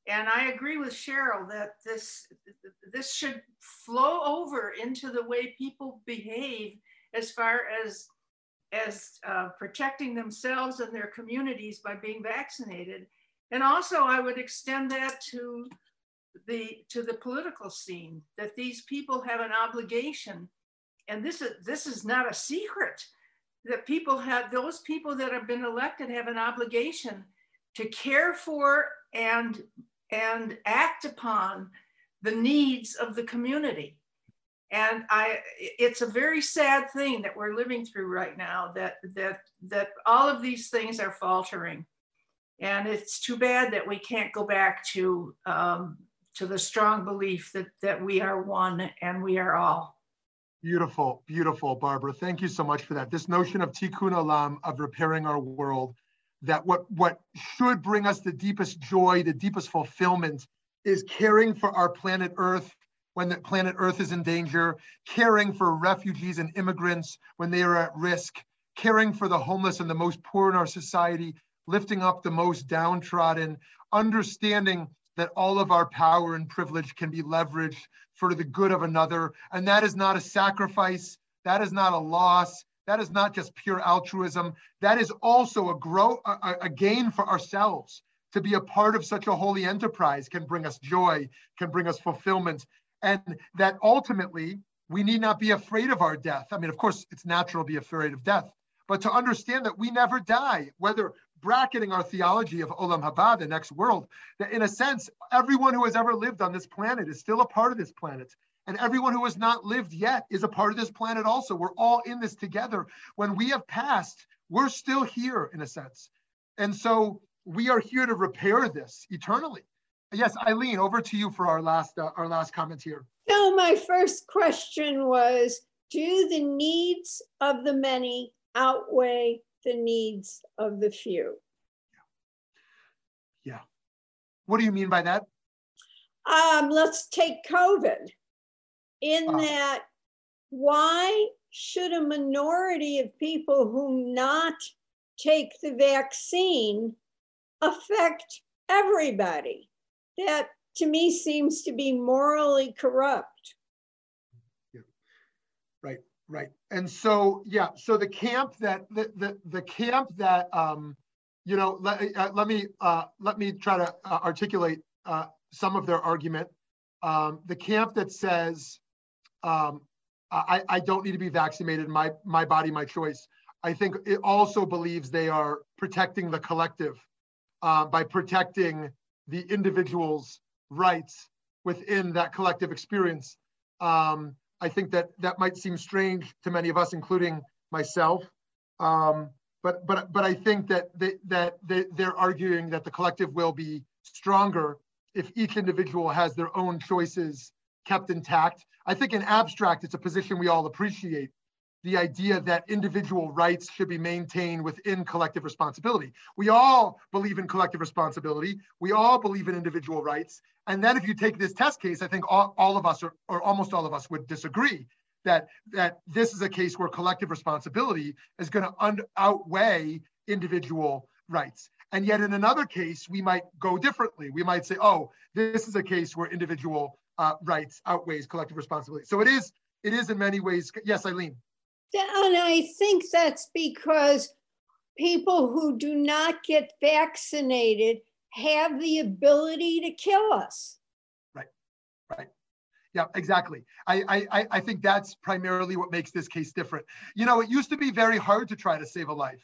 And I agree with Cheryl that this, this should flow over into the way people behave as far as as uh, protecting themselves and their communities by being vaccinated. And also I would extend that to the, to the political scene, that these people have an obligation. And this is, this is not a secret that people have, those people that have been elected have an obligation to care for and, and act upon the needs of the community and i it's a very sad thing that we're living through right now that that that all of these things are faltering. And it's too bad that we can't go back to um, to the strong belief that that we are one and we are all. Beautiful beautiful barbara. Thank you so much for that. This notion of tikkun olam of repairing our world that what what should bring us the deepest joy the deepest fulfillment is caring for our planet earth when planet Earth is in danger, caring for refugees and immigrants when they are at risk, caring for the homeless and the most poor in our society, lifting up the most downtrodden, understanding that all of our power and privilege can be leveraged for the good of another. And that is not a sacrifice, that is not a loss, that is not just pure altruism, that is also a grow a, a gain for ourselves. To be a part of such a holy enterprise can bring us joy, can bring us fulfillment, and that ultimately we need not be afraid of our death. I mean, of course, it's natural to be afraid of death, but to understand that we never die, whether bracketing our theology of Olam Haba, the next world, that in a sense, everyone who has ever lived on this planet is still a part of this planet. And everyone who has not lived yet is a part of this planet also. We're all in this together. When we have passed, we're still here in a sense. And so we are here to repair this eternally. Yes, Eileen, over to you for our last uh, our last comment here. So my first question was, do the needs of the many outweigh the needs of the few? Yeah. yeah. What do you mean by that? Um, let's take COVID. In uh, that, why should a minority of people who not take the vaccine affect everybody? That to me seems to be morally corrupt. Yeah. Right, right. And so, yeah, so the camp that the the, the camp that um, you know, let, uh, let me uh, let me try to uh, articulate uh, some of their argument. Um, the camp that says um, I, I don't need to be vaccinated, my my body, my choice. I think it also believes they are protecting the collective uh, by protecting the individual's rights within that collective experience. Um, I think that that might seem strange to many of us, including myself. Um, but but but I think that they, that they, they're arguing that the collective will be stronger if each individual has their own choices kept intact. I think in abstract, it's a position we all appreciate the idea that individual rights should be maintained within collective responsibility. We all believe in collective responsibility. We all believe in individual rights. And then if you take this test case, I think all, all of us or, or almost all of us would disagree that, that this is a case where collective responsibility is going to outweigh individual rights. And yet in another case, we might go differently. We might say, oh, this is a case where individual uh, rights outweighs collective responsibility. So it is, it is in many ways, yes, Eileen. And I think that's because people who do not get vaccinated have the ability to kill us. Right, right. Yeah, exactly. I, I, I think that's primarily what makes this case different. You know, it used to be very hard to try to save a life.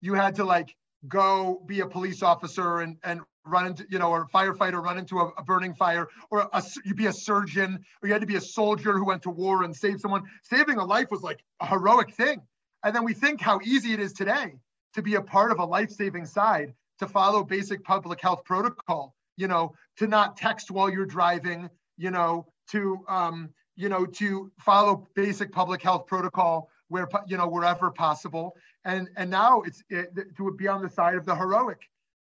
You had to like go be a police officer and, and run into, you know, or a firefighter run into a, a burning fire, or a, you be a surgeon, or you had to be a soldier who went to war and saved someone. Saving a life was like a heroic thing. And then we think how easy it is today to be a part of a life-saving side, to follow basic public health protocol, you know, to not text while you're driving, you know, to, um, you know, to follow basic public health protocol where, you know, wherever possible. And, and now it's it, to be on the side of the heroic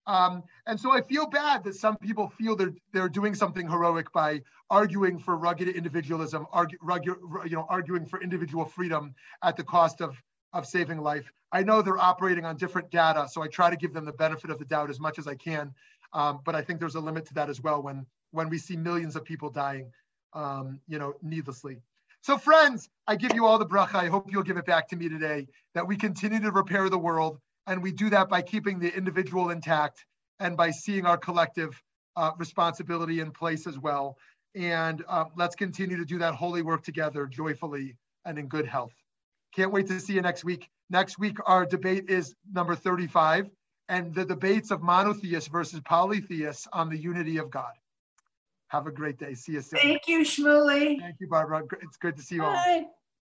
um, and so I feel bad that some people feel they're they're doing something heroic by arguing for rugged individualism, argue, rugged, you know, arguing for individual freedom at the cost of of saving life. I know they're operating on different data, so I try to give them the benefit of the doubt as much as I can. Um, but I think there's a limit to that as well when when we see millions of people dying, um, you know, needlessly. So friends, I give you all the bracha. I hope you'll give it back to me today that we continue to repair the world and we do that by keeping the individual intact and by seeing our collective uh, responsibility in place as well. And uh, let's continue to do that holy work together joyfully and in good health. Can't wait to see you next week. Next week, our debate is number 35 and the debates of monotheists versus polytheists on the unity of God. Have a great day. See you soon. Thank you, Shmuly. Thank you, Barbara. It's good to see you all. Bye.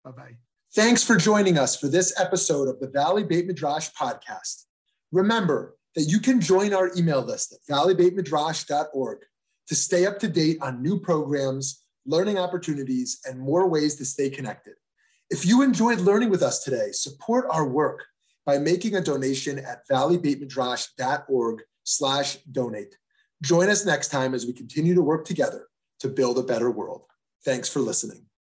Bye-bye. Thanks for joining us for this episode of the Valley Beit Midrash podcast. Remember that you can join our email list at valleybeitmidrash.org to stay up to date on new programs, learning opportunities, and more ways to stay connected. If you enjoyed learning with us today, support our work by making a donation at valleybeitmidrash.org slash donate. Join us next time as we continue to work together to build a better world. Thanks for listening.